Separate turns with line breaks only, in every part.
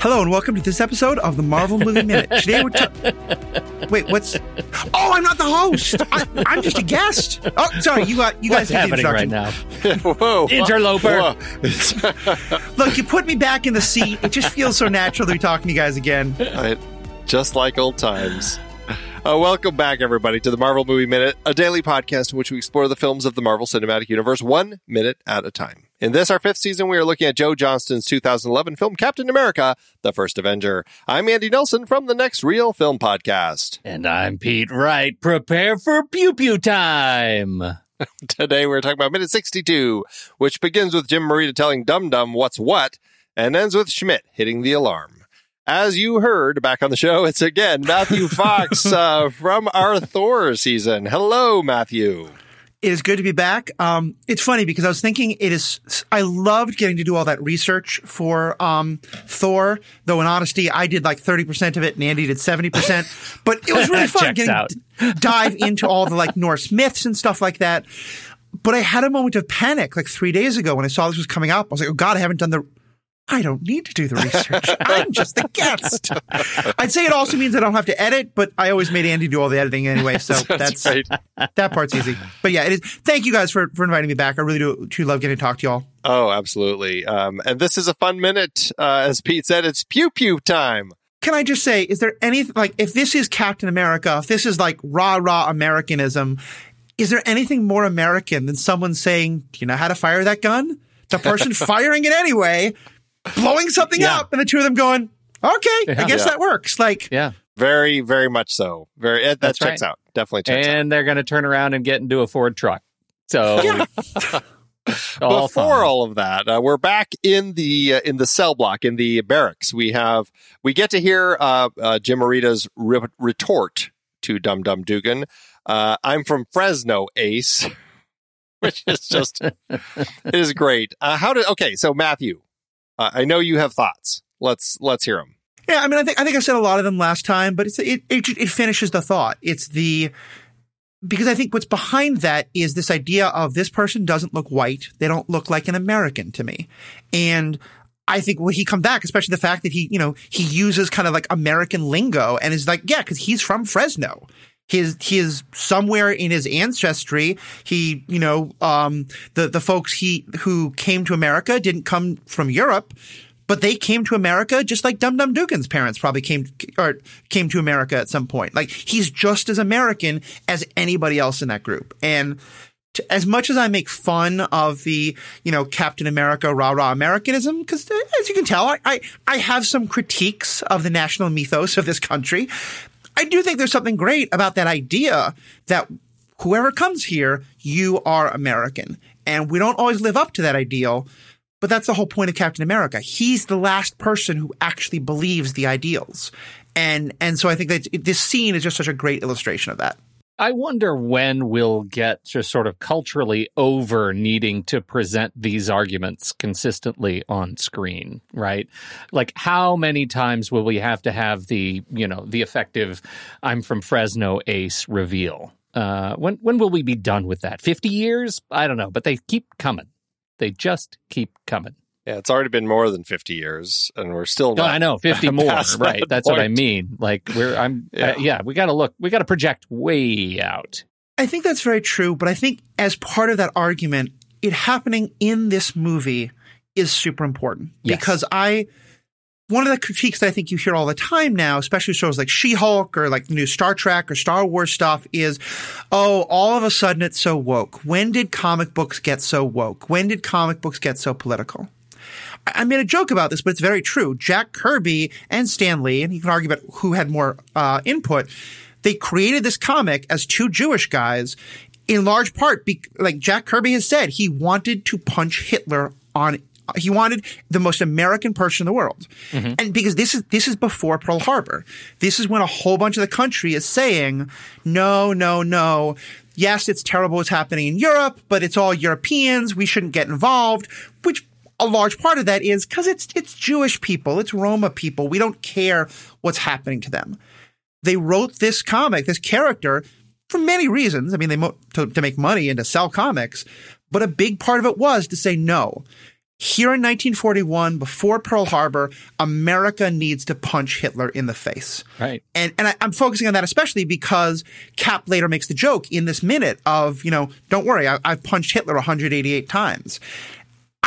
Hello and welcome to this episode of the Marvel Movie Minute. Today we're ta- Wait, what's Oh, I'm not the host. I, I'm just a guest. Oh, sorry, you got you
What's
guys did the
happening right now?
Whoa.
Interloper.
Whoa.
Look, you put me back in the seat. It just feels so natural to be talking to you guys again.
I- just like old times. Uh, welcome back, everybody, to the Marvel Movie Minute, a daily podcast in which we explore the films of the Marvel Cinematic Universe one minute at a time. In this, our fifth season, we are looking at Joe Johnston's 2011 film Captain America, The First Avenger. I'm Andy Nelson from the Next Reel Film Podcast.
And I'm Pete Wright. Prepare for pew pew time.
Today, we're talking about minute 62, which begins with Jim Morita telling Dum Dum what's what and ends with Schmidt hitting the alarm. As you heard back on the show, it's again Matthew Fox uh, from our Thor season. Hello, Matthew.
It is good to be back. Um, it's funny because I was thinking it is. I loved getting to do all that research for um, Thor. Though in honesty, I did like thirty percent of it, and Andy did seventy percent. But it was really fun getting to dive into all the like Norse myths and stuff like that. But I had a moment of panic like three days ago when I saw this was coming up. I was like, "Oh God, I haven't done the." I don't need to do the research. I'm just the guest. I'd say it also means I don't have to edit, but I always made Andy do all the editing anyway, so that's,
right.
that part's easy. But yeah, it is. Thank you guys for, for inviting me back. I really do, do love getting to talk to y'all.
Oh, absolutely. Um, and this is a fun minute. Uh, as Pete said, it's pew pew time.
Can I just say, is there anything like if this is Captain America, if this is like rah rah Americanism, is there anything more American than someone saying, "Do you know how to fire that gun?" The person firing it anyway, blowing something
Yeah.
up, and the two of them going, "Okay, I guess
Yeah.
that works." Like,
Yeah.
Very, very much so. Very. That
That's
checks
right.
out. Definitely checks out.
And they're going to turn around and get into a Ford truck. So
yeah,
all
Before
fine.
all of that, uh, we're back in the uh, in the cell block in the barracks. We have we get to hear uh, uh, Jim Morita's re- retort to Dum Dum Dugan. Uh, I'm from Fresno, Ace, which is just it is great. Uh, how did okay? So Matthew, uh, I know you have thoughts. Let's let's hear them.
yeah. I mean, I think I think I said a lot of them last time, but it's it it, it finishes the thought. It's the because I think what's behind that is this idea of this person doesn't look white. They don't look like an American to me. And I think when he come back, especially the fact that he, you know, he uses kind of like American lingo and is like, yeah, cause he's from Fresno. His, his somewhere in his ancestry, he, you know, um, the, the folks he, who came to America didn't come from Europe, but they came to America just like Dum Dum Dugan's parents probably came or came to America at some point. Like he's just as American as anybody else in that group. And to, as much as I make fun of the, you know, Captain America rah rah Americanism, because as you can tell, I, I I have some critiques of the national mythos of this country. I do think there's something great about that idea that whoever comes here, you are American. And we don't always live up to that ideal, but that's the whole point of Captain America. He's the last person who actually believes the ideals. And and so I think that this scene is just such a great illustration of that.
I wonder when we'll get just sort of culturally over needing to present these arguments consistently on screen, right? Like how many times will we have to have the, you know, the effective I'm from Fresno ace reveal? Uh when when will we be done with that? 50 years? I don't know, but they keep coming. They just keep coming.
Yeah, it's already been more than 50 years, and we're still
No. I know, 50 more,
past that
right? That's what I mean. Like we're I'm
Yeah.
yeah, uh, yeah we got to look. We got to project way out.
I think that's very true, but I think as part of that argument, it happening in this movie is super important
Yes.
because I, one of the critiques that I think you hear all the time now, especially shows like She-Hulk or like the new Star Trek or Star Wars stuff is, oh, all of a sudden it's so woke. When did comic books get so woke? When did comic books get so political? I made a joke about this, but it's very true. Jack Kirby and Stan Lee, and you can argue about who had more uh, input. They created this comic as two Jewish guys, in large part, be- like Jack Kirby has said, he wanted to punch Hitler on. He wanted the most American person in the world, and because this is this is before Pearl Harbor, this is when a whole bunch of the country is saying, no, no, no. Yes, it's terrible what's happening in Europe, but it's all Europeans. We shouldn't get involved. Which a large part of that is because it's it's Jewish people, it's Roma people. We don't care what's happening to them. They wrote this comic, this character, for many reasons. I mean, they mo- to, to make money and to sell comics, but a big part of it was to say no. here in 1941, before Pearl Harbor, America needs to punch Hitler in the face.
Right.
And and I, I'm focusing on that especially because Cap later makes the joke in this minute of, you know, don't worry, I, I've punched Hitler 188 times.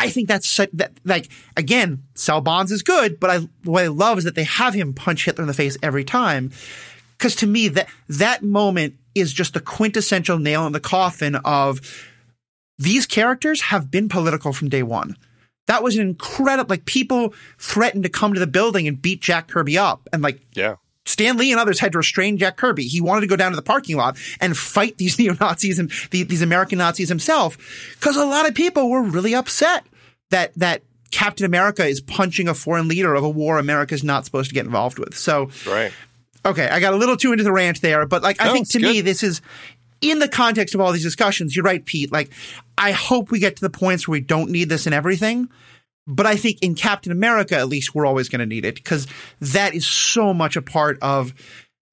I think that's such, that like again, sell bonds is good, but I what I love is that they have him punch Hitler in the face every time. Because to me, that that moment is just the quintessential nail in the coffin of these characters have been political from day one. That was an incredible, like people threatened to come to the building and beat Jack Kirby up. And like
Yeah.
Stan Lee and others had to restrain Jack Kirby. He wanted to go down to the parking lot and fight these neo Nazis and the, these American Nazis himself, because a lot of people were really upset that that Captain America is punching a foreign leader of a war America's not supposed to get involved with. So,
Right.
okay, I got a little too into the rant there, but like I
No,
think
it's
to me this is in the context of all these discussions. You're right, Pete. Like I hope we get to the points where we don't need this in everything. But I think in Captain America, at least, we're always going to need it because that is so much a part of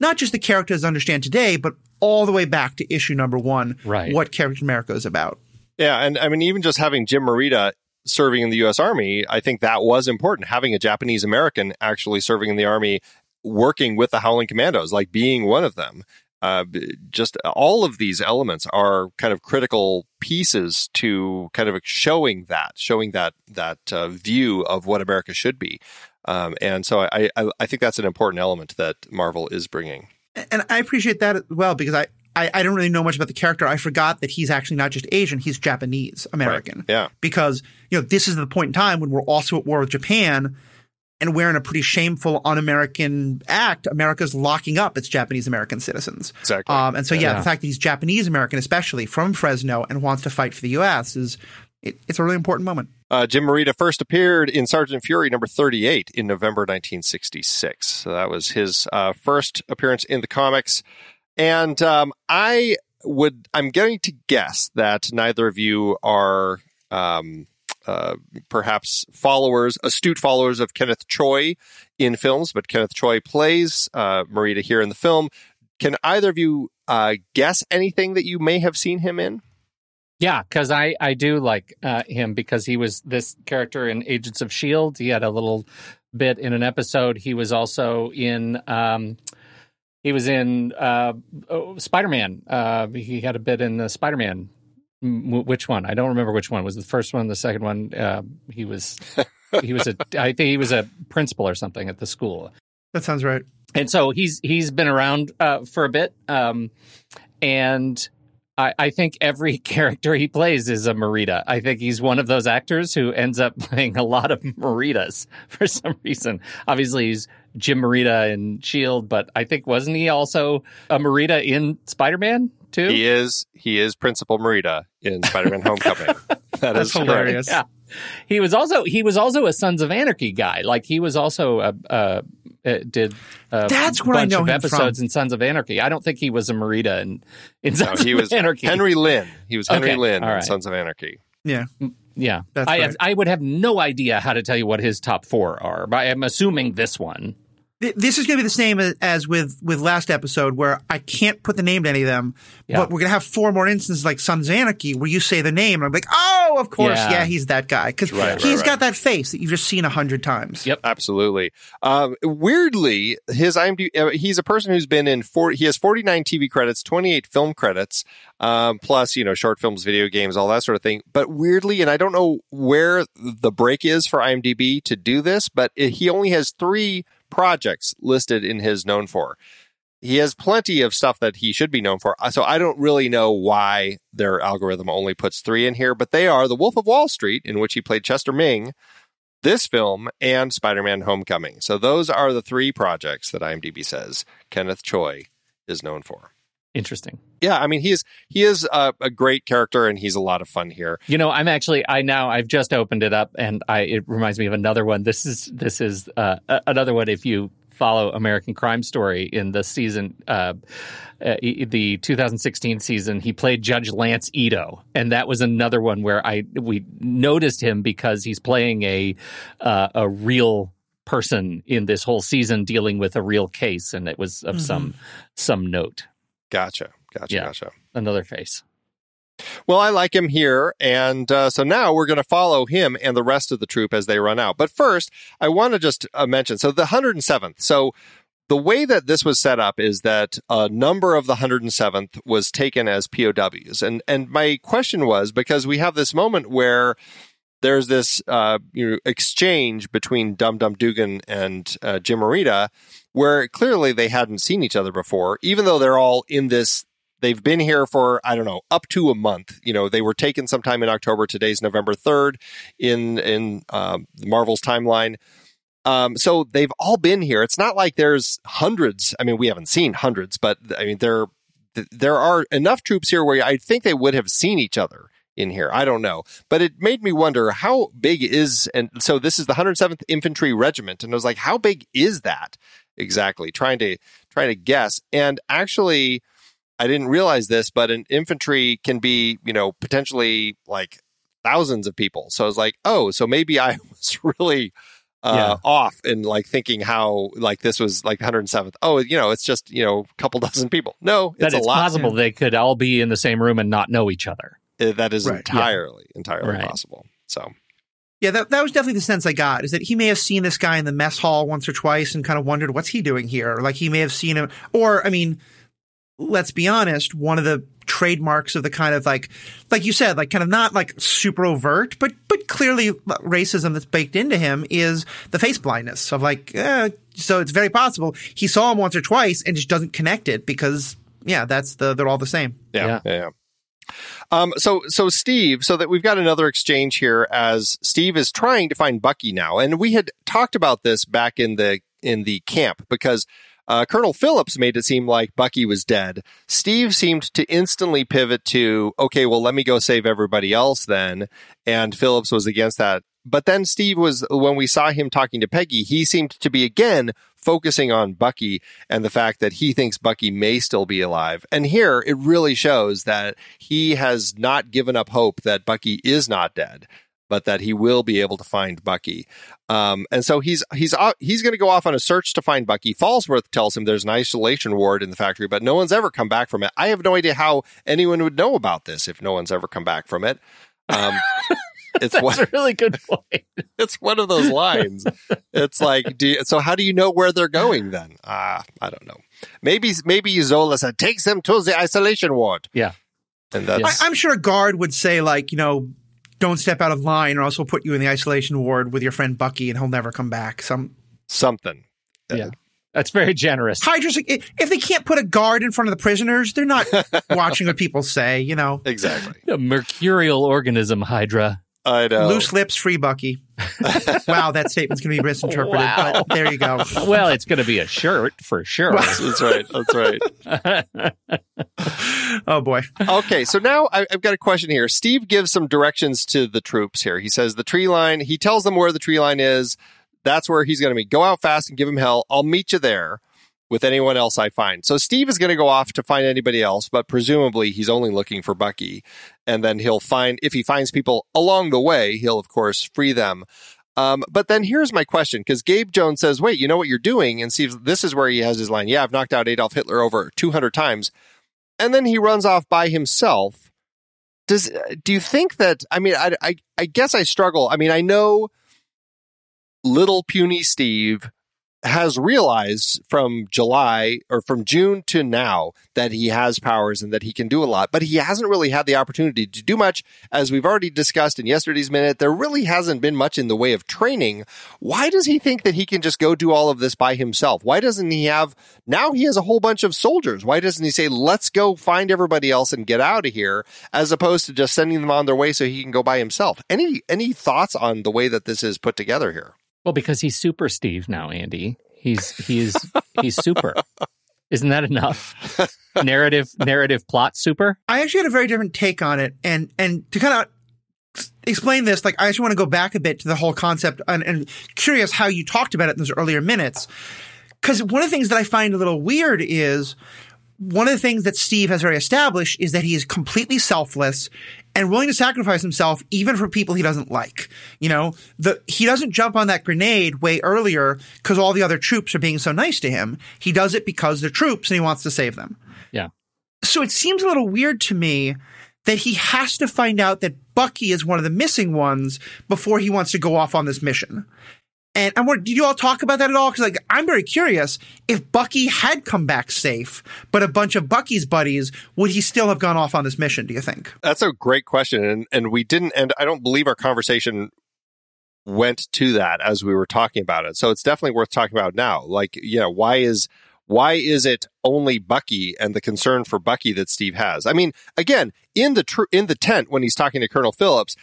not just the characters understand today, but all the way back to issue number one,
Right.
what Captain America is about.
Yeah, and I mean, even just having Jim Morita serving in the U.S. Army, I think that was important. Having a Japanese American actually serving in the Army, working with the Howling Commandos, like being one of them. Uh, just all of these elements are kind of critical pieces to kind of showing that, showing that that uh, view of what America should be. Um, and so I, I I think that's an important element that Marvel is bringing.
And I appreciate that as well because I, I, I don't really know much about the character. I forgot that he's actually not just Asian, he's Japanese American.
Yeah.
Because, you know, this is the point in time when we're also at war with Japan and we're in a pretty shameful un-American act. America's locking up its Japanese American citizens.
Exactly.
Um, and so, yeah,
Yeah.
the fact that he's Japanese American, especially from Fresno and wants to fight for the U.S. is, it, it's a really important moment.
Uh, Jim Morita first appeared in Sergeant Fury number 38 in November 1966. So that was his uh, first appearance in the comics. And um, I would, I'm going to guess that neither of you are um, uh, perhaps followers, astute followers of Kenneth Choi in films, but Kenneth Choi plays uh, Morita here in the film. Can either of you uh, guess anything that you may have seen him in?
Yeah, because I, I do like uh, him because he was this character in Agents of Shield. He had a little bit in an episode. He was also in um, he was in uh, oh, Spider Man. Uh, he had a bit in the Spider Man. Which one? I don't remember which one was the first one. The second one, uh, he was he was a I think he was a principal or something at the school
That sounds right.
and so he's he's been around uh, for a bit, um, and I, I think every character he plays is a Morita. I think he's one of those actors who ends up playing a lot of Moritas for some reason. Obviously, he's Jim Morita in Shield, but I think wasn't he also a Morita in Spider Man too?
He is he is Principal Morita in Spider-Man: Homecoming.
That's hilarious.
Yeah. He was also he was also a Sons of Anarchy guy. Like he was also a, uh, Uh, did a
That's where I know
of episodes
from.
in Sons of Anarchy. I don't think he was a Morita in, in
No,
Sons
he
of
was
Anarchy.
Henry Lin. He was Henry
Okay,
Lin
all
in. Sons of Anarchy.
Yeah.
Mm, yeah,
That's
I
right.
I would have no idea how to tell you what his top four are, but I'm assuming this one.
Th- This is going to be the same as- as with with last episode, where I can't put the name to any of them,
Yeah.
but we're going to have four more instances like Sons of Anarchy, where you say the name, and I'm like, oh, of course,
Yeah.
yeah, he's that guy, because
Right, right,
he's
right.
got that face that you've just seen a hundred times.
Yep.
Absolutely. Um, weirdly, his IMDb. Uh, he's a person who's been in four. He has 49 TV credits, 28 film credits, um, plus you know short films, video games, all that sort of thing. But weirdly, and I don't know where the break is for IMDb to do this, but it, he only has three projects listed in his known for. He has plenty of stuff that he should be known for. Uh, so I don't really know why their algorithm only puts three in here, but they are The Wolf of Wall Street, in which he played Chester Ming, this film, and Spider Man Homecoming. So those are the three projects that IMDb says Kenneth Choi is known for.
Interesting.
Yeah, I mean, he is, he is a, a great character and he's a lot of fun here.
You know, I'm actually I now I've just opened it up and I it reminds me of another one. This is this is uh, another one. If you follow American Crime Story in the season, uh, uh, the 2016 season, he played Judge Lance Ito, and that was another one where I we noticed him because he's playing a uh, a real person in this whole season dealing with a real case, and it was of some some note.
Gotcha. Gotcha.
Yeah.
Gotcha.
Another face.
Well, I like him here. And uh, so now we're going to follow him and the rest of the troop as they run out. But first, I want to just uh, mention so the 107th. So the way that this was set up is that a number of the 107th was taken as POWs. And, and my question was because we have this moment where there's this uh, you know, exchange between Dum Dum Dugan and uh, Jim Morita, where clearly they hadn't seen each other before, even though they're all in this They've been here for, I don't know, up to a month. You know, they were taken sometime in October. Today's November 3rd in, in uh, Marvel's timeline. Um, so they've all been here. It's not like there's hundreds. I mean, we haven't seen hundreds, but I mean, there, there are enough troops here where I think they would have seen each other in here. I don't know, but it made me wonder how big is, and so this is the 107th Infantry Regiment. And I was like, how big is that exactly? Trying to, trying to guess. And actually, I didn't realize this, but an infantry can be, you know, potentially like thousands of people. So I was like, oh, so maybe I was really uh, yeah. off in like thinking how like this was like 107th. Oh, you know, it's just you know a couple dozen people. No,
it's
that
it's possible they could all be in the same room and not know each other.
Uh, that is right. entirely yeah. entirely right. possible. So.
Yeah, that, that was definitely the sense I got is that he may have seen this guy in the mess hall once or twice and kind of wondered what's he doing here. Like he may have seen him, or I mean, let's be honest, one of the trademarks of the kind of like, like you said, like kind of not like super overt, but but clearly racism that's baked into him is the face blindness of like. Eh, so it's very possible he saw him once or twice and just doesn't connect it because yeah, that's the they're all the same.
Yeah, yeah. yeah, yeah. Um, so, so Steve, so that we've got another exchange here as Steve is trying to find Bucky now, and we had talked about this back in the in the camp because uh, Colonel Phillips made it seem like Bucky was dead. Steve seemed to instantly pivot to, okay, well, let me go save everybody else then. And Phillips was against that. But then Steve was, when we saw him talking to Peggy, he seemed to be again focusing on Bucky and the fact that he thinks Bucky may still be alive. And here it really shows that he has not given up hope that Bucky is not dead but that he will be able to find Bucky. Um, and so he's he's uh, he's going to go off on a search to find Bucky. Falsworth tells him there's an isolation ward in the factory, but no one's ever come back from it. I have no idea how anyone would know about this if no one's ever come back from it. Um,
it's That's one, a really good point.
It's one of those lines. it's like, you, so how do you know where they're going then? Ah, uh, I don't know. Maybe maybe Zola said takes them to the isolation ward.
Yeah.
And that's, I, I'm sure a guard would say like, you know, don't step out of line or else we'll put you in the isolation ward with your friend Bucky and he'll never come back. Some
something.
Yeah. That's very generous.
Hydra's, if they can't put a guard in front of the prisoners, they're not watching what people say, you know.
Exactly.
A mercurial organism, Hydra.
I know.
Loose lips, free Bucky. wow, that statement's going to be misinterpreted. Wow. But there you go.
well, it's going to be a shirt for sure.
That's right. That's right.
oh boy.
Okay, so now I've got a question here. Steve gives some directions to the troops here. He says the tree line. He tells them where the tree line is. That's where he's going to be. Go out fast and give him hell. I'll meet you there with anyone else I find. So Steve is going to go off to find anybody else, but presumably he's only looking for Bucky. And then he'll find, if he finds people along the way, he'll of course free them. Um, but then here's my question because Gabe Jones says, wait, you know what you're doing? And Steve, this is where he has his line. Yeah, I've knocked out Adolf Hitler over 200 times. And then he runs off by himself. Does, do you think that, I mean, I, I, I guess I struggle. I mean, I know little puny Steve has realized from July or from June to now that he has powers and that he can do a lot, but he hasn't really had the opportunity to do much. As we've already discussed in yesterday's minute, there really hasn't been much in the way of training. Why does he think that he can just go do all of this by himself? Why doesn't he have, now he has a whole bunch of soldiers. Why doesn't he say, let's go find everybody else and get out of here as opposed to just sending them on their way so he can go by himself? Any, any thoughts on the way that this is put together here?
Well, because he's super Steve now, Andy. He's he's he's super. Isn't that enough? narrative narrative plot super?
I actually had a very different take on it and and to kind of explain this, like I actually want to go back a bit to the whole concept and, and curious how you talked about it in those earlier minutes. Cause one of the things that I find a little weird is one of the things that Steve has very established is that he is completely selfless and willing to sacrifice himself even for people he doesn't like. You know, the, he doesn't jump on that grenade way earlier because all the other troops are being so nice to him. He does it because they're troops and he wants to save them.
Yeah.
So it seems a little weird to me that he has to find out that Bucky is one of the missing ones before he wants to go off on this mission. And I'm did you all talk about that at all? Because like I'm very curious if Bucky had come back safe, but a bunch of Bucky's buddies, would he still have gone off on this mission? Do you think?
That's a great question, and and we didn't, and I don't believe our conversation went to that as we were talking about it. So it's definitely worth talking about now. Like, you know, why is why is it only Bucky and the concern for Bucky that Steve has? I mean, again, in the tr- in the tent when he's talking to Colonel Phillips,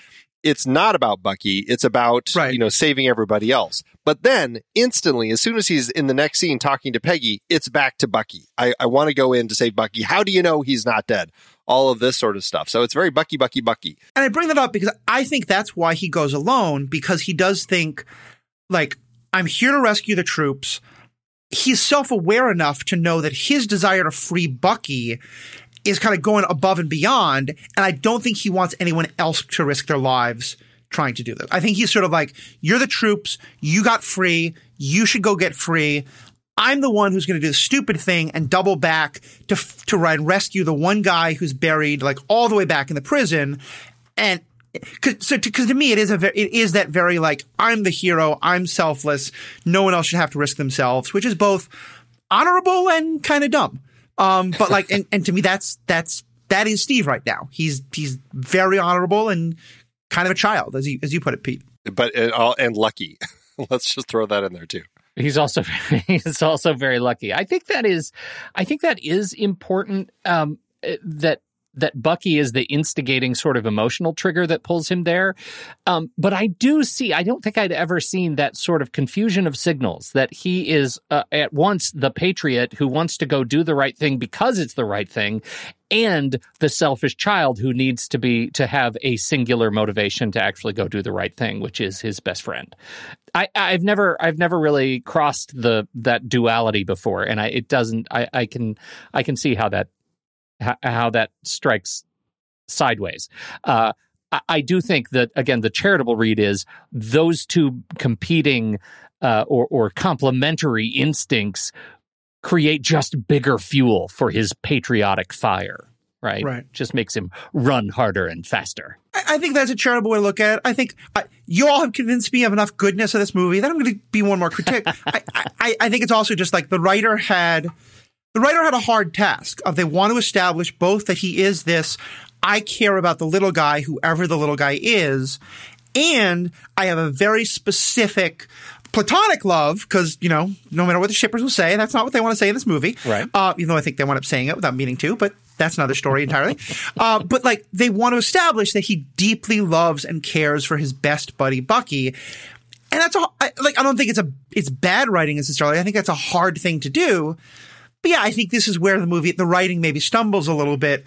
it's not about Bucky. It's about, right. you know, saving everybody else. But then instantly, as soon as he's in the next scene talking to Peggy, it's back to Bucky. I, I want to go in to save Bucky. How do you know he's not dead? All of this sort of stuff. So it's very Bucky, Bucky, Bucky.
And I bring that up because I think that's why he goes alone because he does think like, I'm here to rescue the troops. He's self aware enough to know that his desire to free Bucky is kind of going above and beyond. And I don't think he wants anyone else to risk their lives trying to do this. I think he's sort of like, you're the troops. You got free. You should go get free. I'm the one who's going to do the stupid thing and double back to to run rescue the one guy who's buried like all the way back in the prison. And cause, so because to, to, me it is a very, it is that very like I'm the hero. I'm selfless. No one else should have to risk themselves, which is both honorable and kind of dumb. Um, but like, and, and to me, that's, that's, that is Steve right now. He's, he's very honorable and kind of a child, as you, as you put it, Pete.
But, uh, and lucky. Let's just throw that in there too.
He's also he's also very lucky. I think that is, I think that is important. Um, eh, that that Bucky is the instigating sort of emotional trigger that pulls him there. Um, but I do see, I don't think I'd ever seen that sort of confusion of signals that he is uh, at once the patriot who wants to go do the right thing because it's the right thing and the selfish child who needs to be to have a singular motivation to actually go do the right thing which is his best friend I, have never I've never really crossed the that duality before, and I it doesn't I, I can I can see how that how that strikes sideways. Uh, I, I, do think that again, the charitable read is those two competing uh, or or complementary instincts create just bigger fuel for his patriotic fire. Right,
right.
Just makes him run harder and faster.
I think that's a charitable way to look at it. I think uh, you all have convinced me of enough goodness of this movie that I'm going to be one more critic. I, I, I think it's also just like the writer had the writer had a hard task of they want to establish both that he is this, I care about the little guy, whoever the little guy is, and I have a very specific platonic love, because, you know, no matter what the shippers will say, that's not what they want to say in this movie.
Right. Uh,
even though I think they wind up saying it without meaning to, but that's another story entirely. uh, but like, they want to establish that he deeply loves and cares for his best buddy, Bucky. And that's a, I, like, I don't think it's a, it's bad writing necessarily. I think that's a hard thing to do. But yeah, I think this is where the movie, the writing maybe stumbles a little bit,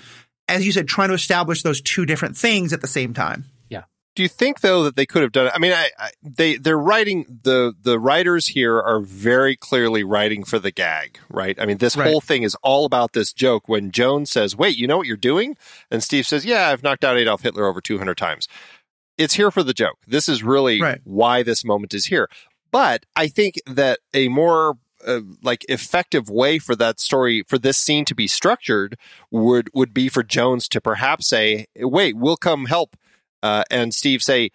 as you said, trying to establish those two different things at the same time.
Yeah.
Do you think though that they could have done it? I mean, I, I, they they're writing the the writers here are very clearly writing for the gag, right? I mean, this right. whole thing is all about this joke. When Jones says, "Wait, you know what you're doing?" and Steve says, "Yeah, I've knocked out Adolf Hitler over 200 times." It's here for the joke. This is really right. why this moment is here. But I think that a more uh, like effective way for that story for this scene to be structured would would be for Jones to perhaps say, "Wait, we'll come help," uh, and Steve say,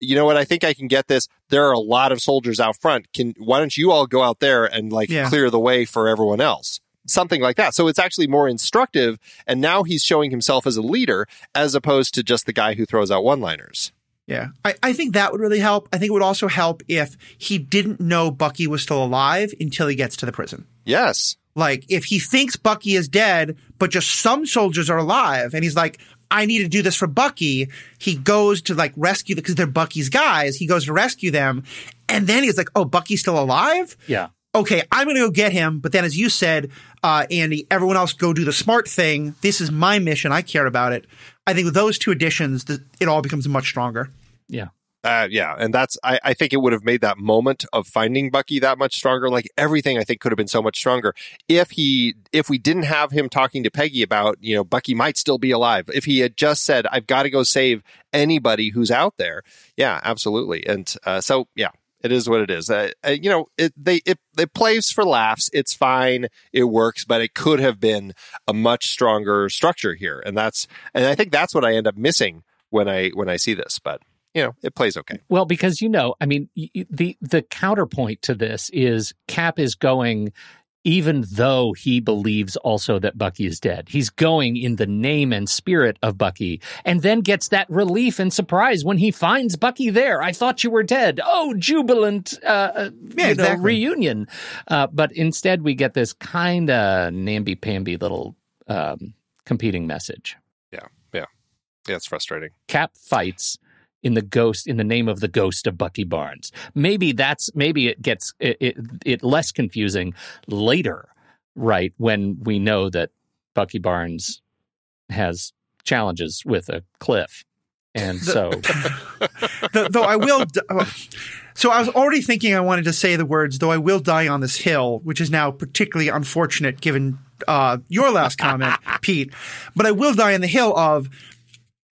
"You know what? I think I can get this. There are a lot of soldiers out front. Can why don't you all go out there and like yeah. clear the way for everyone else?" Something like that. So it's actually more instructive, and now he's showing himself as a leader as opposed to just the guy who throws out one-liners.
Yeah. I, I think that would really help. I think it would also help if he didn't know Bucky was still alive until he gets to the prison.
Yes.
Like, if he thinks Bucky is dead, but just some soldiers are alive, and he's like, I need to do this for Bucky. He goes to like rescue because they're Bucky's guys. He goes to rescue them. And then he's like, oh, Bucky's still alive?
Yeah.
Okay, I'm going to go get him. But then, as you said, uh, Andy, everyone else go do the smart thing. This is my mission. I care about it. I think with those two additions, it all becomes much stronger.
Yeah.
Uh, yeah, and that's I, I think it would have made that moment of finding Bucky that much stronger. Like everything, I think could have been so much stronger if he if we didn't have him talking to Peggy about you know Bucky might still be alive. If he had just said I've got to go save anybody who's out there. Yeah, absolutely. And uh, so yeah, it is what it is. Uh, uh, you know, it they it, it plays for laughs. It's fine. It works, but it could have been a much stronger structure here, and that's and I think that's what I end up missing when I when I see this. But you know, it plays okay.
Well, because you know, I mean, the the counterpoint to this is Cap is going even though he believes also that Bucky is dead. He's going in the name and spirit of Bucky and then gets that relief and surprise when he finds Bucky there. I thought you were dead. Oh, jubilant uh, uh yeah, you know, reunion. Uh, but instead, we get this kind of namby-pamby little um, competing message.
Yeah, yeah. Yeah, it's frustrating.
Cap fights in the ghost in the name of the ghost of Bucky Barnes. Maybe that's maybe it gets it, it, it less confusing later, right? When we know that Bucky Barnes has challenges with a cliff, and so
the, though I will. Uh, so I was already thinking I wanted to say the words, though I will die on this hill, which is now particularly unfortunate given uh, your last comment, Pete. But I will die on the hill of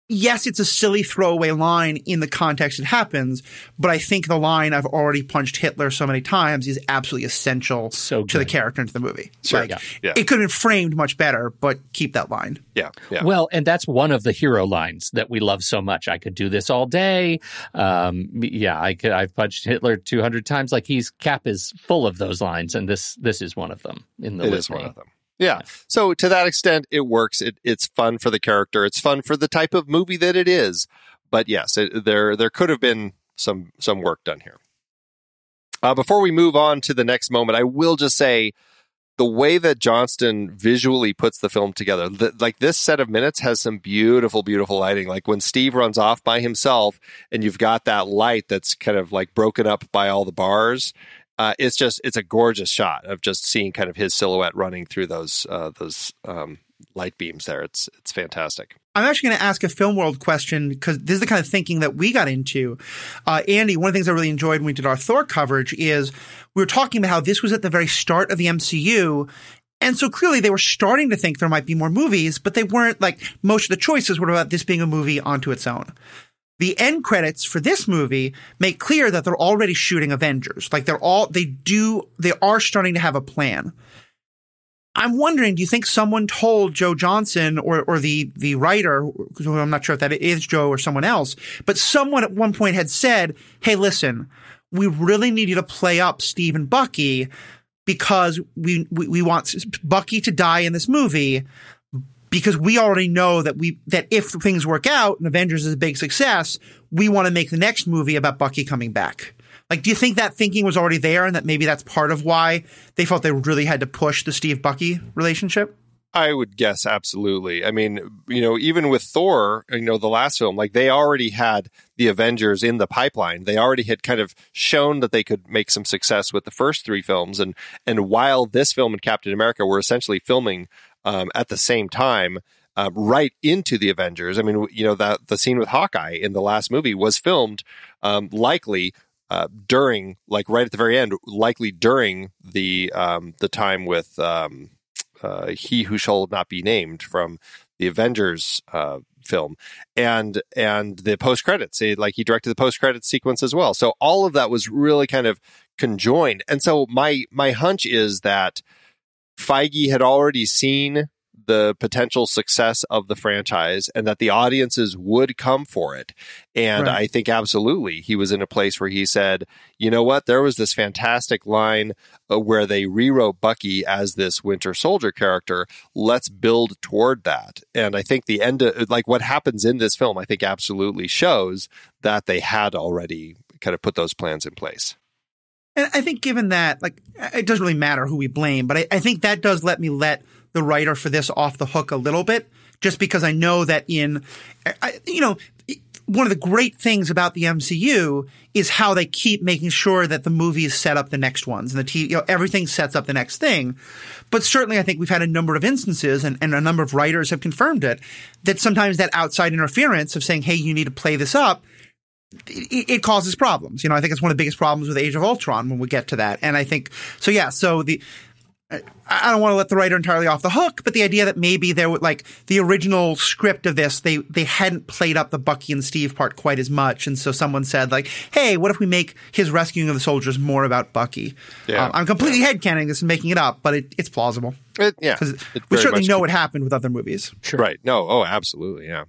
yes, it's a silly throwaway line in the context it happens, but I think the line I've already punched Hitler so many times is absolutely essential
so
to the character and to the movie.
Sure. Like, yeah.
yeah. It could have been framed much better, but keep that line.
Yeah. yeah.
Well, and that's one of the hero lines that we love so much. I could do this all day. Um, yeah, I could, I've punched Hitler 200 times. Like he's Cap is full of those lines, and this this is one of them in the
it
litany.
one of them. Yeah. So to that extent, it works. It, it's fun for the character. It's fun for the type of movie that it is. But yes, it, there there could have been some some work done here. Uh, before we move on to the next moment, I will just say the way that Johnston visually puts the film together, the, like this set of minutes has some beautiful, beautiful lighting. Like when Steve runs off by himself and you've got that light that's kind of like broken up by all the bars uh, it's just it's a gorgeous shot of just seeing kind of his silhouette running through those uh, those um, light beams there. It's it's fantastic.
I'm actually going to ask a film world question because this is the kind of thinking that we got into. Uh, Andy, one of the things I really enjoyed when we did our Thor coverage is we were talking about how this was at the very start of the MCU. And so clearly they were starting to think there might be more movies, but they weren't like most of the choices were about this being a movie onto its own the end credits for this movie make clear that they're already shooting Avengers. Like they're all, they do, they are starting to have a plan. I'm wondering, do you think someone told Joe Johnston or, or the, the writer, I'm not sure if that is Joe or someone else, but someone at one point had said, Hey, listen, we really need you to play up Steve and Bucky because we, we, we want Bucky to die in this movie because we already know that we that if things work out and Avengers is a big success, we want to make the next movie about Bucky coming back. Like, do you think that thinking was already there, and that maybe that's part of why they felt they really had to push the Steve Bucky relationship?
I would guess absolutely. I mean, you know, even with Thor, you know, the last film, like they already had the Avengers in the pipeline. They already had kind of shown that they could make some success with the first three films, and and while this film and Captain America were essentially filming um, at the same time. Uh, right into the Avengers. I mean, you know that the scene with Hawkeye in the last movie was filmed um, likely uh, during, like right at the very end, likely during the um, the time with um, uh, He Who Shall Not Be Named from the Avengers uh, film, and and the post credits. Like he directed the post credits sequence as well. So all of that was really kind of conjoined. And so my my hunch is that Feige had already seen the potential success of the franchise and that the audiences would come for it. And right. I think absolutely he was in a place where he said, you know what? There was this fantastic line uh, where they rewrote Bucky as this Winter Soldier character. Let's build toward that. And I think the end, of, like what happens in this film, I think absolutely shows that they had already kind of put those plans in place.
And I think given that, like, it doesn't really matter who we blame, but I, I, think that does let me let the writer for this off the hook a little bit, just because I know that in, I, you know, one of the great things about the MCU is how they keep making sure that the movies set up the next ones and the TV, you know, everything sets up the next thing. But certainly I think we've had a number of instances and, and a number of writers have confirmed it that sometimes that outside interference of saying, Hey, you need to play this up it, it, causes problems. You know, I think it's one of the biggest problems with Age of Ultron when we get to that. And I think so. Yeah. So the I don't want to let the writer entirely off the hook, but the idea that maybe there would like the original script of this, they they hadn't played up the Bucky and Steve part quite as much, and so someone said like, "Hey, what if we make his rescuing of the soldiers more about Bucky?"
Yeah.
Um, I'm completely headcanating this and making it up, but it, it's plausible
It, yeah,
because
it
we certainly know
could-
what happened with other movies.
Right. No. Oh, absolutely. Yeah.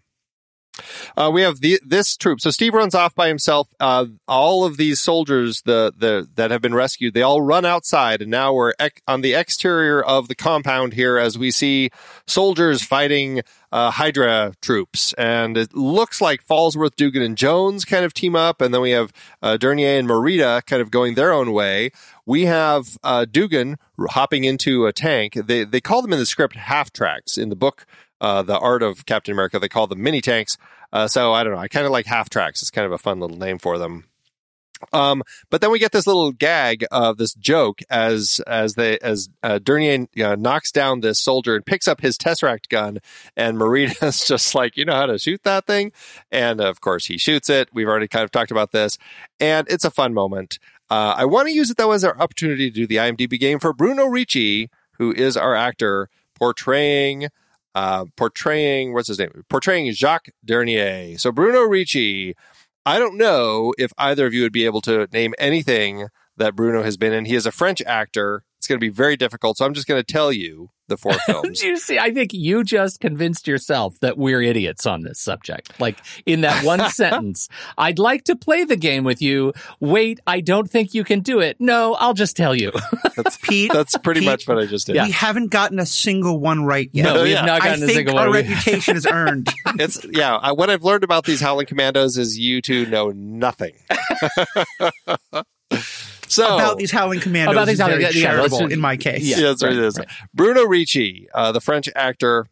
Uh, we have the, this troop. So Steve runs off by himself. Uh, all of these soldiers, the, the that have been rescued, they all run outside, and now we're ec- on the exterior of the compound here as we see soldiers fighting uh, Hydra troops, and it looks like Falsworth, Dugan, and Jones kind of team up, and then we have uh, Dernier and Morita kind of going their own way. We have uh, Dugan hopping into a tank. They they call them in the script half tracks in the book uh, the art of Captain America. They call them mini tanks. Uh, so I don't know. I kind of like half tracks. It's kind of a fun little name for them. Um, but then we get this little gag of this joke as as they as uh, Dernier uh, knocks down this soldier and picks up his tesseract gun, and Morita's just like, you know how to shoot that thing, and of course he shoots it. We've already kind of talked about this, and it's a fun moment. Uh, I want to use it though as our opportunity to do the IMDb game for Bruno Ricci, who is our actor portraying uh, portraying what's his name? Portraying Jacques Dernier. So Bruno Ricci. I don't know if either of you would be able to name anything that Bruno has been in. He is a French actor. It's going to be very difficult. So I'm just going to tell you the four films.
you see, I think you just convinced yourself that we're idiots on this subject. Like in that one sentence, I'd like to play the game with you. Wait, I don't think you can do it. No, I'll just tell you.
that's Pete,
That's pretty
Pete,
much what I just did.
we haven't gotten a single one right yet.
no, we
yeah.
have not gotten a
think
single
our
one.
reputation is earned.
It's yeah. I, what I've learned about these Howling Commandos is you two know nothing. So
about these Howling Commandos
About these
is very
Howling- yeah, let's
charitable
do-
in my case.
Yeah.
Yeah, that's what it
right, right.
Bruno Ricci, uh, the French actor,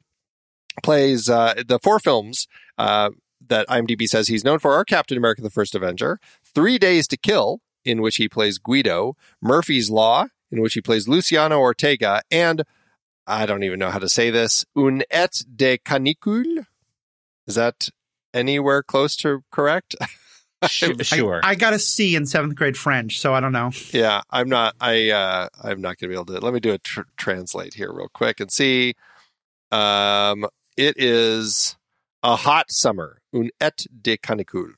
plays uh, the four films uh, that IMDb says he's known for are Captain America: The First Avenger, Three Days to Kill, in which he plays Guido, Murphy's Law, in which he plays Luciano Ortega, and I don't even know how to say this, Un et de canicule. Is that anywhere close to correct?
Sh-
I-
sure.
I, got a C in seventh grade French, so I don't know.
Yeah, I'm not. I uh, I'm not going to be able to. Let me do a tr- translate here real quick and see. Um, it is a hot summer. Un et de canicule.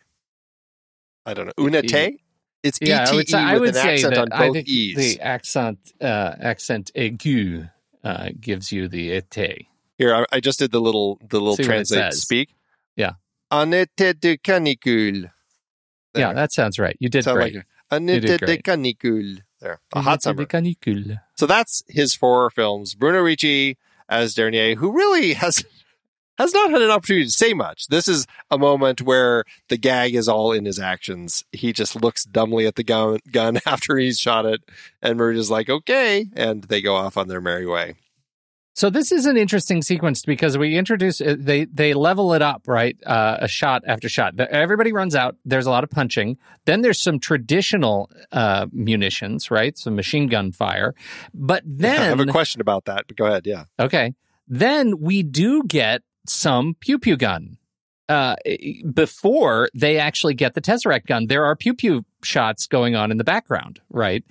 I don't know. Un été. It's
yeah, I would
ete
say, I
with
would
an
say
accent
that
on
I
both
think
e's.
the accent uh, accent aigu uh, gives you the été.
Here, I, I just did the little the little
See
translate speak.
Yeah.
Un été de canicule. There.
Yeah, that sounds right. You did
Sound
great.
like un
You did
de
great.
canicule. There, a hot summer.
Canicule.
So that's his four films. Bruno Ricci as Dernier, who really has has not had an opportunity to say much. This is a moment where the gag is all in his actions. He just looks dumbly at the gun, gun after he's shot it, and Morita's like, "Okay," and they go off on their merry way.
So this is an interesting sequence because we introduce uh, they they level it up right uh, a shot after shot. Everybody runs out. There's a lot of punching. Then there's some traditional uh, munitions, right? Some machine gun fire. But then I
have a question about that, but go ahead. Yeah,
Okay. Then we do get some pew pew gun. Uh, before they actually get the Tesseract gun, there are pew pew shots going on in the background, right?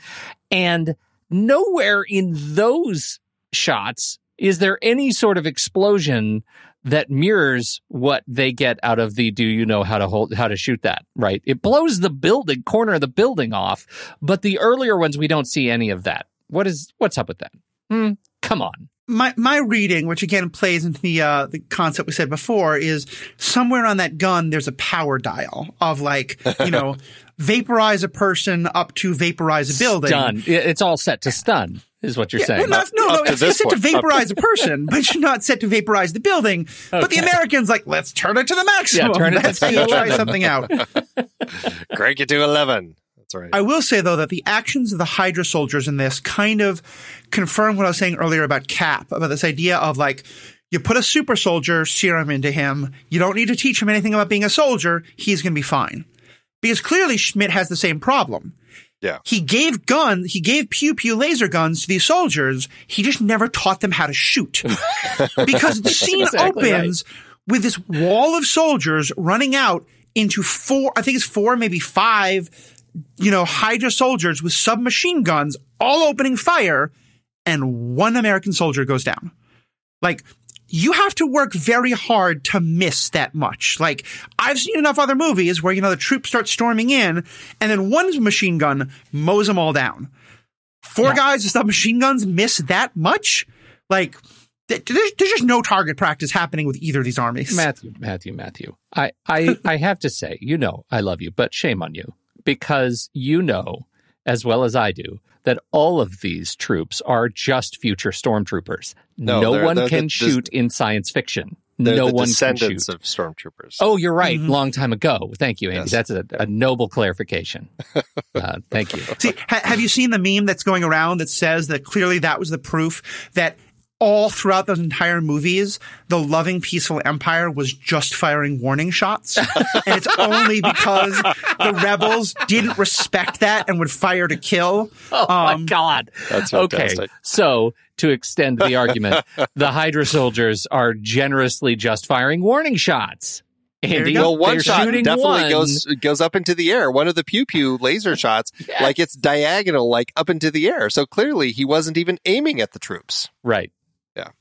And nowhere in those shots is there any sort of explosion that mirrors what they get out of the do you know how to hold how to shoot that right? It blows the building corner of the building off but the earlier ones we don't see any of that. What is what's up with that? Hmm, come on
My my reading, which again plays into the uh, the concept we said before, is somewhere on that gun there's a power dial of like you know vaporize a person up to vaporize a building.
Stun. It's all set to stun, is what you're
Yeah,
saying.
well, not- no,
Up
no, it's,
this
it's set to vaporize a person, but it's not set to vaporize the building. But the Americans like, let's turn it to the maximum.
Yeah, turn it to
That's how try something out.
crank it to eleven. That's right.
I will say though that the actions of the Hydra soldiers in this kind of confirm what I was saying earlier about Cap, about this idea of like you put a super soldier serum into him, you don't need to teach him anything about being a soldier, he's going to be fine. Because clearly Schmidt has the same problem.
Yeah.
He gave gun, he gave pew pew laser guns to these soldiers. He just never taught them how to shoot. because the scene
exactly
opens with this wall of soldiers running out into four, I think it's four, maybe five, you know, Hydra soldiers with submachine guns all opening fire. and one American soldier goes down. Like, you have to work very hard to miss that much. Like, I've seen enough other movies where, you know, the troops start storming in and then one machine gun mows them all down. Four
Yeah.
guys with submachine guns miss that much? Like, th- there's, there's just no target practice happening with either of these armies.
Matthew, Matthew, Matthew. I, I, I have to say, you know, I love you, but shame on you because you know as well as I do that all of these troops are just future stormtroopers.
No,
No,
they're-
one
they're
can
the-
shoot in science fiction. No
the
one can shoot.
of stormtroopers.
Oh, you're right.
Mhm.
Long time ago. Thank you, Andy.
Yes.
That's a, a noble clarification. uh, thank you.
See, ha- have you seen the meme that's going around that says that clearly that was the proof that all throughout those entire movies, the loving, peaceful empire was just firing warning shots. and it's only because the rebels didn't respect that and would fire to kill.
Oh my
Um,
God.
That's
okay. So to extend the argument, the Hydra soldiers are generously just firing warning shots.
you
Andy.
Well, one shot definitely
one.
goes goes up into the air. One of the pew pew laser shots,
Yes.
like it's diagonal, like up into the air. So clearly, he wasn't even aiming at the troops.
right.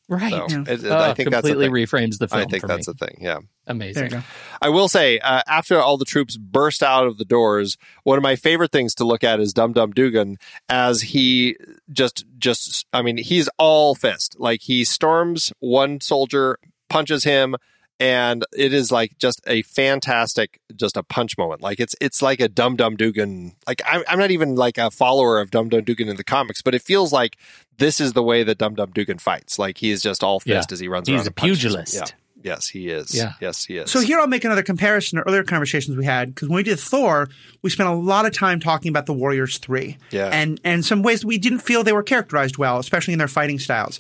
Yeah.
Right.
So
Yeah.
it-
Oh,
I think that's
completely
thing.
reframes the film.
I think
for
that's
me.
the thing. Yeah.
amazing.
There you go.
I will say, uh, after all the troops burst out of the doors, one of my favorite things to look at is Dum Dum Dugan as he just, just, I mean, he's all fist. Like he storms one soldier, punches him, and it is like just a fantastic, just a punch moment. Like it's, it's like a Dum Dum Dugan. Like I'm, I'm not even like a follower of Dum Dum Dugan in the comics, but it feels like this is the way that Dum Dum Dugan fights. Like he is just all
Yeah.
fist as he runs around.
He's
around.
a pugilist.
Yeah. Yes, he is.
Yeah.
Yes, he is.
So here I'll make another comparison to earlier conversations we had because when we did Thor, we spent a lot of time talking about the Warriors Three,
Yeah.
and and some ways we didn't feel they were characterized well, especially in their fighting styles.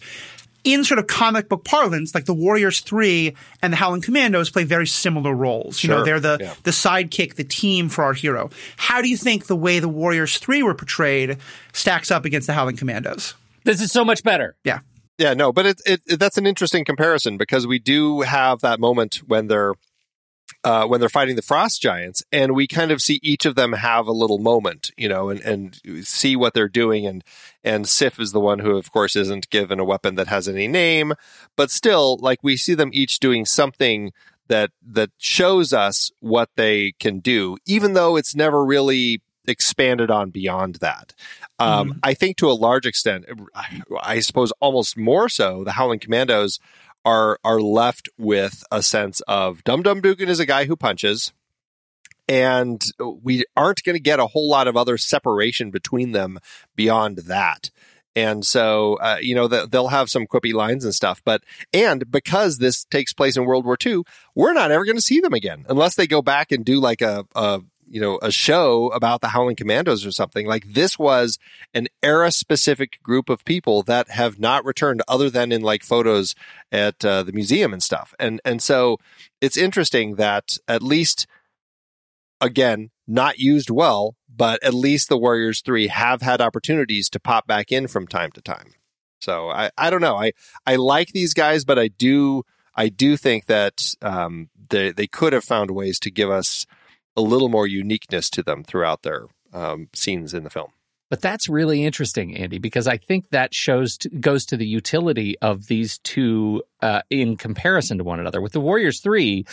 In sort of comic book parlance, like the Warriors Three and the Howling Commandos play very similar roles. You know, they're the
Yeah.
the sidekick, the team for our hero. How do you think the way the Warriors Three were portrayed stacks up against the Howling Commandos?
This is so much better.
Yeah.
Yeah, no, but it, it, it- that's an interesting comparison because we do have that moment when they're uh, when they're fighting the frost giants, and we kind of see each of them have a little moment, you know, and, and see what they're doing. And and Sif is the one who, of course, isn't given a weapon that has any name, but still, like we see them each doing something that that shows us what they can do, even though it's never really expanded on beyond that. Um, I think to a large extent, I suppose almost more so, the Howling Commandos are are left with a sense of Dum Dum Dugan is a guy who punches, and we aren't going to get a whole lot of other separation between them beyond that. And so, uh, you know, the, they'll have some quippy lines and stuff, but, and because this takes place in World War II, we're not ever going to see them again unless they go back and do like a, a, you know, a show about the Howling Commandos or something. Like this was an era specific group of people that have not returned other than in like photos at uh, the museum and stuff. And, and so it's interesting that at least, again, not used well, but at least the Warriors 3 have had opportunities to pop back in from time to time. So I, I don't know. I, I like these guys, but I do I do think that um, they they could have found ways to give us a little more uniqueness to them throughout their um, scenes in the film.
But that's really interesting, Andy, because I think that shows goes to the utility of these two uh, in comparison to one another. With the Warriors three,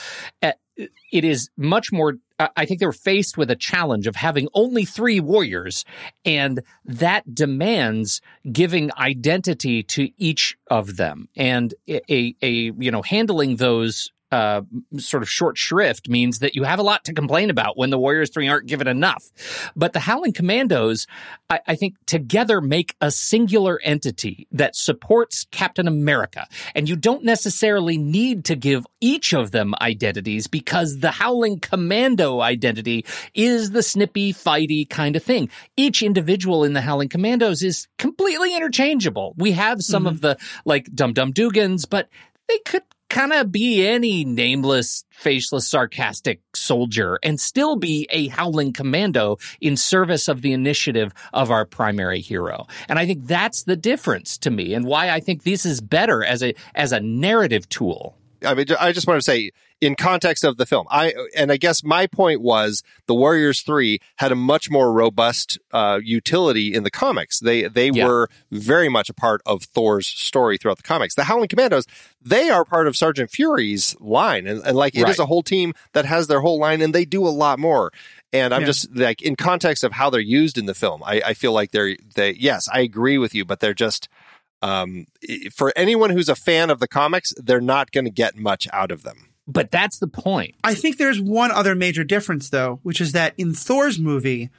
uh, it is much more. I think they were faced with a challenge of having only three warriors, and that demands giving identity to each of them, and a, a you know handling those uh, sort of short shrift means that you have a lot to complain about when the Warriors 3 aren't given enough. But the Howling Commandos, I, I think, together make a singular entity that supports Captain America. And you don't necessarily need to give each of them identities because the Howling Commando identity is the snippy, fighty kind of thing. Each individual in the Howling Commandos is completely interchangeable. We have some of the like Dum Dum Dugans, but they could kind of be any nameless, faceless, sarcastic soldier and still be a howling commando in service of the initiative of our primary hero. And I think that's the difference to me and why I think this is better as a as a narrative tool.
I mean, I just want to say in context of the film. I and I guess my point was the Warriors Three had a much more robust uh, utility in the comics. They they
Yeah.
were very much a part of Thor's story throughout the comics. The Howling Commandos they are part of Sergeant Fury's line, and, and like it is
Right.
a whole team that has their whole line, and they do a lot more. And I'm
Yeah.
just like in context of how they're used in the film, I, I feel like they're they yes, I agree with you, but they're just um, for anyone who's a fan of the comics, they're not going to get much out of them.
But that's the point.
I think there's one other major difference, though, which is that in Thor's movie,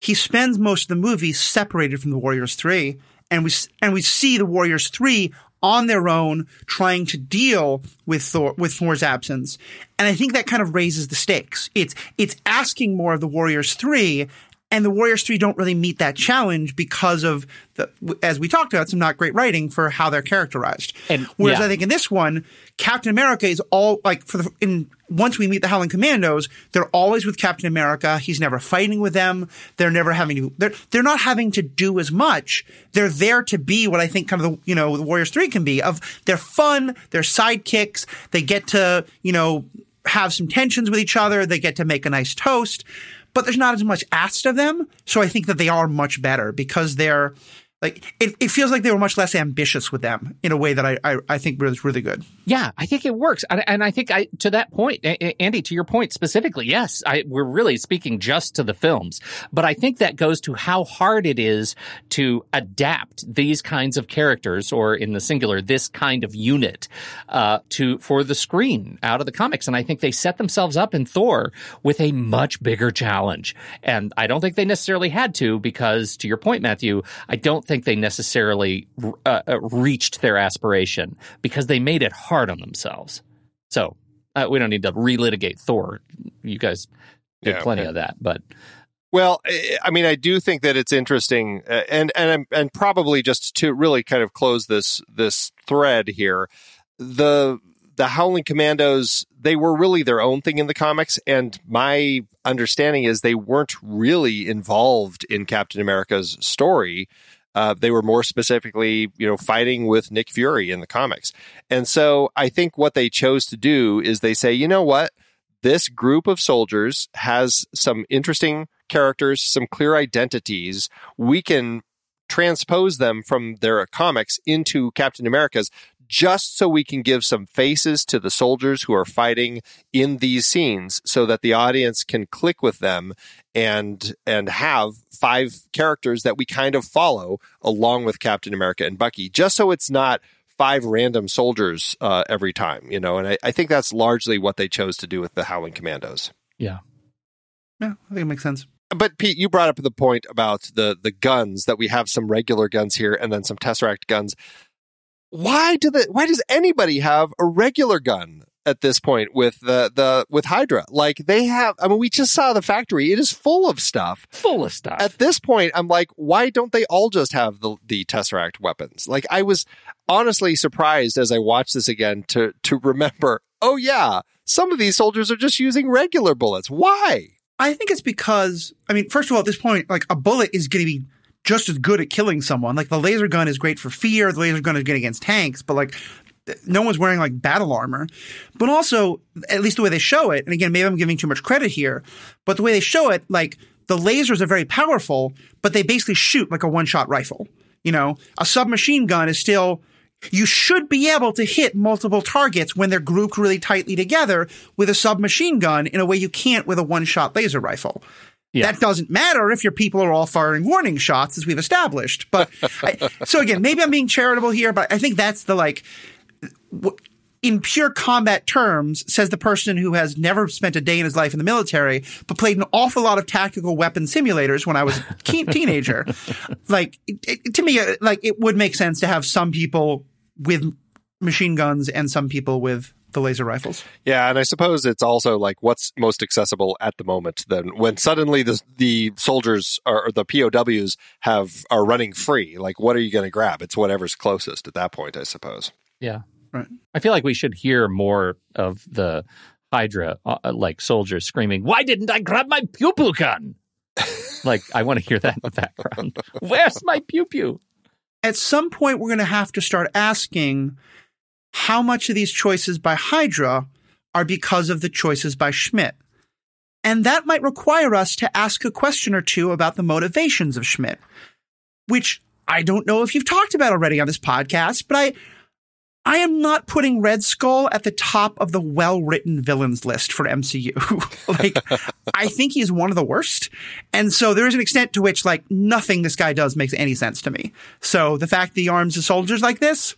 he spends most of the movie separated from the Warriors Three, and we and we see the Warriors Three on their own trying to deal with Thor with Thor's absence, and I think that kind of raises the stakes. It's it's asking more of the Warriors Three. And the Warriors 3 don't really meet that challenge because of the, as we talked about, some not great writing for how they're characterized.
And-
Whereas
yeah.
I think in this one, Captain America is all like for the in once we meet the Howling Commandos, they're always with Captain America. He's never fighting with them. They're never having to. They're they're not having to do as much. They're there to be what I think kind of the you know the Warriors Three can be. Of they're fun. They're sidekicks. They get to you know have some tensions with each other. They get to make a nice toast. But there's not as much asked of them. So I think that they are much better because they're like it, it feels like they were much less ambitious with them in a way that I I, I think was really good.
Yeah, I think it works, and, and I think I to that point, Andy, to your point specifically, yes, I, we're really speaking just to the films, but I think that goes to how hard it is to adapt these kinds of characters, or in the singular, this kind of unit, uh, to for the screen out of the comics, and I think they set themselves up in Thor with a much bigger challenge, and I don't think they necessarily had to because, to your point, Matthew, I don't think they necessarily uh, uh, reached their aspiration because they made it hard on themselves. So uh, we don't need to relitigate Thor. You guys did
Yeah,
plenty
okay.
of that, but
Well, I- I mean, I do think that it's interesting, uh, and and and probably just to really kind of close this this thread here, the the Howling Commandos they were really their own thing in the comics, and my understanding is they weren't really involved in Captain America's story. Uh, they were more specifically, you know, fighting with Nick Fury in the comics, and so I think what they chose to do is they say, you know what, this group of soldiers has some interesting characters, some clear identities. We can transpose them from their comics into Captain America's just so we can give some faces to the soldiers who are fighting in these scenes so that the audience can click with them and and have five characters that we kind of follow along with Captain America and Bucky just so it's not five random soldiers uh, every time you know and I, I think that's largely what they chose to do with the Howling Commandos
yeah.
Yeah, I think it makes sense.
but Pete, you brought up the point about the the guns that we have some regular guns here and then some Tesseract guns. Why do the why does anybody have a regular gun at this point with the the with Hydra? Like they have I mean we just saw the factory. It is full of stuff.
Full of stuff.
At this point, I'm like, why don't they all just have the the Tesseract weapons? Like I was honestly surprised as I watched this again to to remember, oh yeah, some of these soldiers are just using regular bullets. Why?
I think it's because I mean, first of all, at this point, like a bullet is going to be just as good at killing someone. Like the laser gun is great for fear. The laser gun is good against tanks, but like no one's wearing like battle armor. But also, at least the way they show it, and again, maybe I'm giving too much credit here, but the way they show it, like the lasers are very powerful, but they basically shoot like a one shot rifle. You know, a submachine gun is still you should be able to hit multiple targets when they're grouped really tightly together with a submachine gun in a way you can't with a one shot laser rifle.
Yeah.
That doesn't matter if your people are all firing warning shots, as we've established. But I, so again, maybe I'm being charitable here, but I think that's the like, w- in pure combat terms, says the person who has never spent a day in his life in the military, but played an awful lot of tactical weapon simulators when I was a teen- teenager. Like it, it- to me, uh, like it would make sense to have some people with machine guns and some people with the laser rifles.
Yeah, and I suppose it's also like what's most accessible at the moment. Then when suddenly the the soldiers or, or the POWs have are running free, like what are you going to grab? It's whatever's closest at that point, I suppose.
yeah.
Right.
I feel like we should hear more of the Hydra, uh, like soldiers screaming, "Why didn't I grab my pew pew gun?" like I want to hear that in the background. Where's my pew pew?
at some point we're going to have to start asking how much of these choices by Hydra are because of the choices by Schmidt. And that might require us to ask a question or two about the motivations of Schmidt, which I don't know if you've talked about already on this podcast, but I, I am not putting Red Skull at the top of the well-written villains list for MCU. like, I think he's one of the worst. And so there is an extent to which, like, nothing this guy does makes any sense to me. So the fact that he arms the soldiers like this,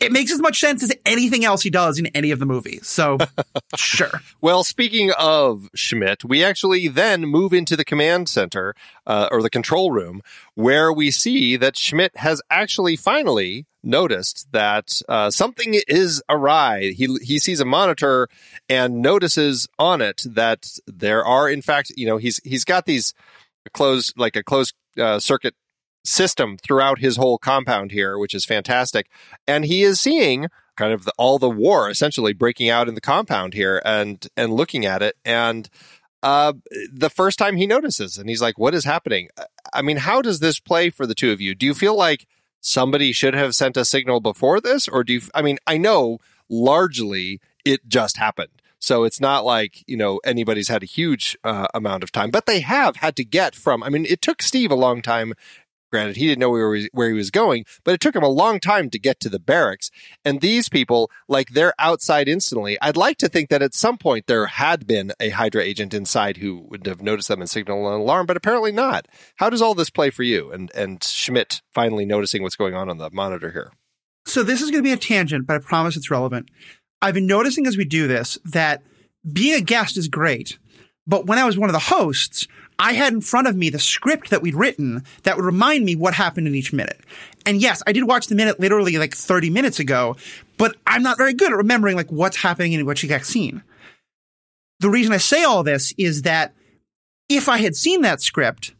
it makes as much sense as anything else he does in any of the movies. So, sure.
Well, speaking of Schmidt, we actually then move into the command center uh, or the control room where we see that Schmidt has actually finally noticed that uh, something is awry. He he sees a monitor and notices on it that there are, in fact, you know, he's he's got these closed like a closed uh, circuit system throughout his whole compound here, which is fantastic. And he is seeing kind of the, all the war essentially breaking out in the compound here and and looking at it and uh, the first time he notices and he's like what is happening i mean how does this play for the two of you do you feel like somebody should have sent a signal before this or do you i mean i know largely it just happened so it's not like you know anybody's had a huge uh, amount of time, but they have had to get from. I mean, it took Steve a long time Granted, he didn't know where he, was, where he was going, but it took him a long time to get to the barracks. And these people, like, they're outside instantly. I'd like to think that at some point there had been a Hydra agent inside who would have noticed them and signaled an alarm, but apparently not. How does all this play for you? And and Schmidt finally noticing what's going on on the monitor here.
So this is going to be a tangent, but I promise it's relevant. I've been noticing as we do this that being a guest is great, but when I was one of the hosts, I had in front of me the script that we'd written that would remind me what happened in each minute. And yes, I did watch the minute literally like 30 minutes ago, but I'm not very good at remembering like what's happening in which exact scene. The reason I say all this is that if I had seen that script,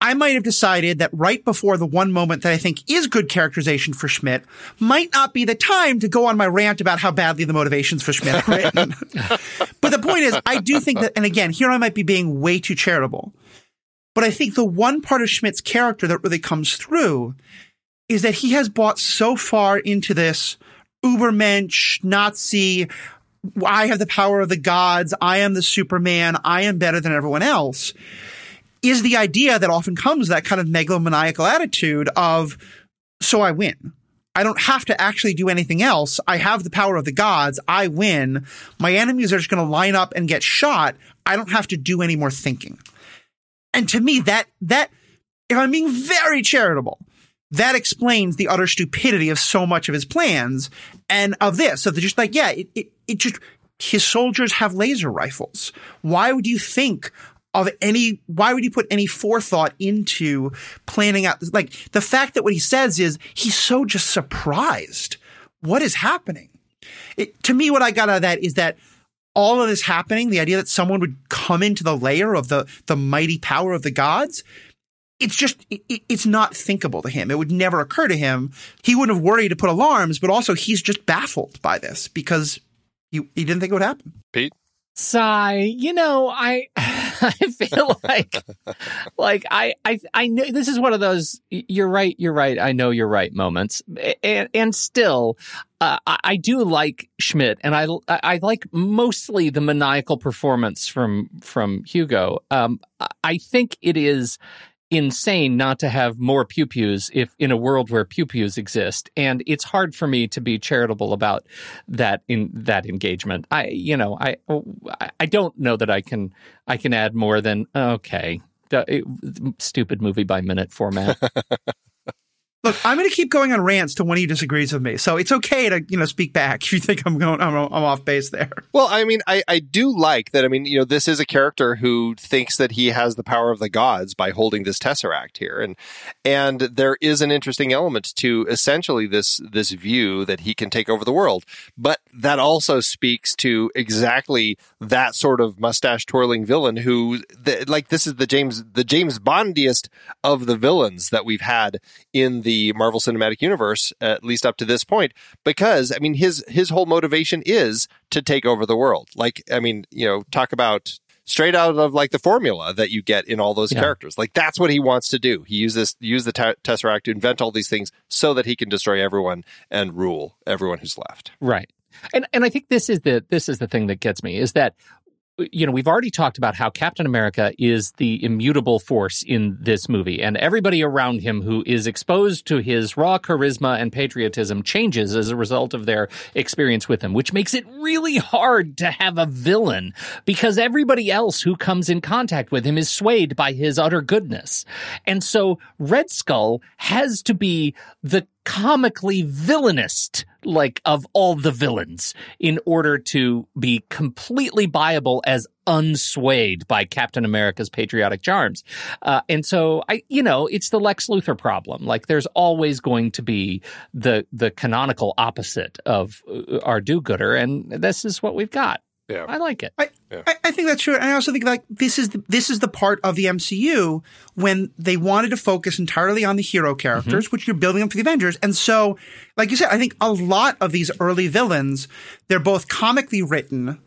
I might have decided that right before the one moment that I think is good characterization for Schmidt might not be the time to go on my rant about how badly the motivations for Schmidt are written. but the point is, I do think that, and again, here I might be being way too charitable, but I think the one part of Schmidt's character that really comes through is that he has bought so far into this Ubermensch, Nazi, I have the power of the gods, I am the Superman, I am better than everyone else is the idea that often comes that kind of megalomaniacal attitude of, so I win. I don't have to actually do anything else. I have the power of the gods. I win. My enemies are just going to line up and get shot. I don't have to do any more thinking. And to me, that, that, if I'm being very charitable, that explains the utter stupidity of so much of his plans and of this. So they're just like, yeah, it, it, it just, his soldiers have laser rifles. Why would you think of any, why would you put any forethought into planning out? Like the fact that what he says is he's so just surprised. What is happening? It, to me, what I got out of that is that all of this happening, the idea that someone would come into the layer of the, the mighty power of the gods, it's just, it, it's not thinkable to him. It would never occur to him. He wouldn't have worried to put alarms, but also he's just baffled by this because he, he didn't think it would happen.
Pete?
Sigh. You know, I I feel like like I I I know this is one of those you're right, you're right, I know you're right moments. And and still uh, I, I do like Schmidt and I I like mostly the maniacal performance from from Hugo. Um I think it is insane not to have more pew pews if in a world where pew pews exist. And it's hard for me to be charitable about that in that engagement. I you know i oh, i don't know that i can i can add more than okay stupid movie by minute format
Look, I'm going to keep going on rants to when he disagrees with me. So it's okay to, you know, speak back if you think I'm going, I'm, I'm off base there.
Well, I mean, I, I do like that. I mean, you know, this is a character who thinks that he has the power of the gods by holding this tesseract here, and and there is an interesting element to essentially this this view that he can take over the world. But that also speaks to exactly that sort of mustache twirling villain who, the, like, this is the James the James Bondiest of the villains that we've had in the Marvel Cinematic Universe, at least up to this point, because I mean his his whole motivation is to take over the world. Like I mean, you know, talk about straight out of like the formula that you get in all those yeah. characters. Like that's what he wants to do. He uses use the t- tesseract to invent all these things so that he can destroy everyone and rule everyone who's left.
Right. And and I think this is the this is the thing that gets me is that you know, we've already talked about how Captain America is the immutable force in this movie, and everybody around him who is exposed to his raw charisma and patriotism changes as a result of their experience with him, which makes it really hard to have a villain because everybody else who comes in contact with him is swayed by his utter goodness. And so Red Skull has to be the comically villainist like of all the villains in order to be completely viable as unswayed by Captain America's patriotic charms. Uh, and so I, you know, it's the Lex Luthor problem. Like there's always going to be the, the canonical opposite of uh, our do-gooder. And this is what we've got. Yeah. I like it.
I, yeah. I, I, think that's true. And I also think like this is the, this is the part of the MCU when they wanted to focus entirely on the hero characters, mm-hmm. which you're building up for the Avengers. And so, like you said, I think a lot of these early villains, they're both comically written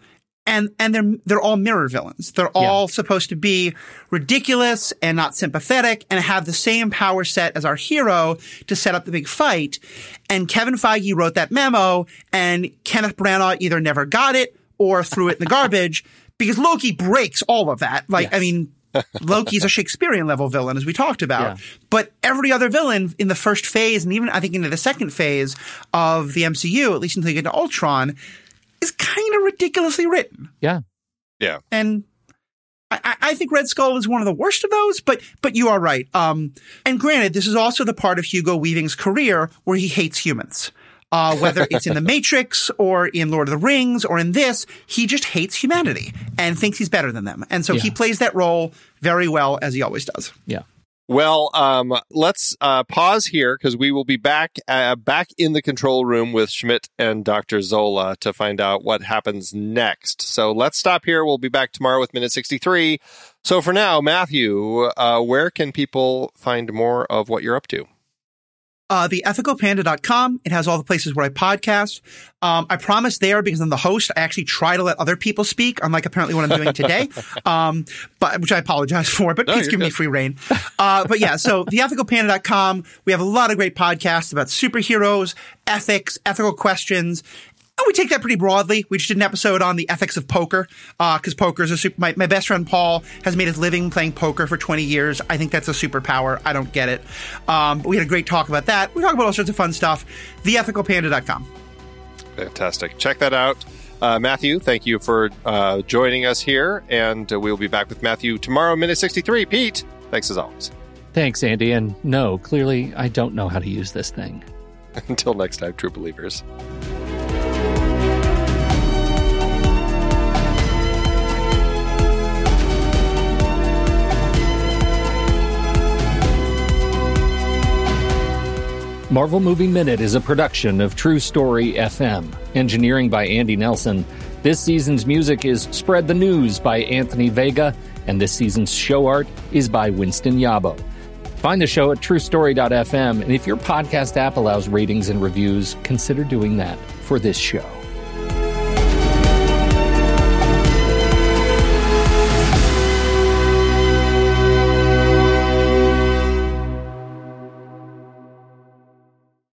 and and they're they're all mirror villains. They're all yeah. supposed to be ridiculous and not sympathetic and have the same power set as our hero to set up the big fight. And Kevin Feige wrote that memo, and Kenneth Branagh either never got it or threw it in the garbage because Loki breaks all of that. Like, yes. I mean, Loki's a Shakespearean level villain, as we talked about. Yeah. But every other villain in the first phase, and even I think into the second phase of the MCU, at least until you get to Ultron, is kind of ridiculously written.
Yeah.
Yeah.
And I, I, think Red Skull is one of the worst of those, but but you are right. Um, and granted, this is also the part of Hugo Weaving's career where he hates humans uh, whether it's in The Matrix or in Lord of the Rings or in this, he just hates humanity and thinks he's better than them. And so yeah. he plays that role very well, as he always does.
Yeah.
Well, um, let's uh, pause here because we will be back uh, back in the control room with Schmidt and Dr. Zola to find out what happens next. So let's stop here. We'll be back tomorrow with minute 63. So for now, Matthew, uh, where can people find more of what you're up to?
Uh, theethicalpanda.com. It has all the places where I podcast. Um, I promise there because I'm the host. I actually try to let other people speak, unlike apparently what I'm doing today. um, but which I apologize for. But no, please give good. me free rein. Uh, but yeah, so theethicalpanda.com. We have a lot of great podcasts about superheroes, ethics, ethical questions, and we take that pretty broadly. We just did an episode on the ethics of poker because uh, poker is a super. My, my, best friend Paul has made his living playing poker for 20 years. I think that's a superpower. I don't get it. Um, but we had a great talk about that. We talk about all sorts of fun stuff. TheEthicalPanda.com.
Fantastic. Check that out. Uh, Matthew, thank you for uh, joining us here, and uh, we'll be back with Matthew tomorrow, minute 63. Pete, thanks as always.
Thanks, Andy. And no, clearly I don't know how to use this thing.
Until next time, true believers.
Marvel Movie Minute is a production of True Story FM. Engineering by Andy Nelson. This season's music is Spread the News by Anthony Vega, and this season's show art is by Winston Yabo. Find the show at truestory.fm, and if your podcast app allows ratings and reviews, consider doing that for this show.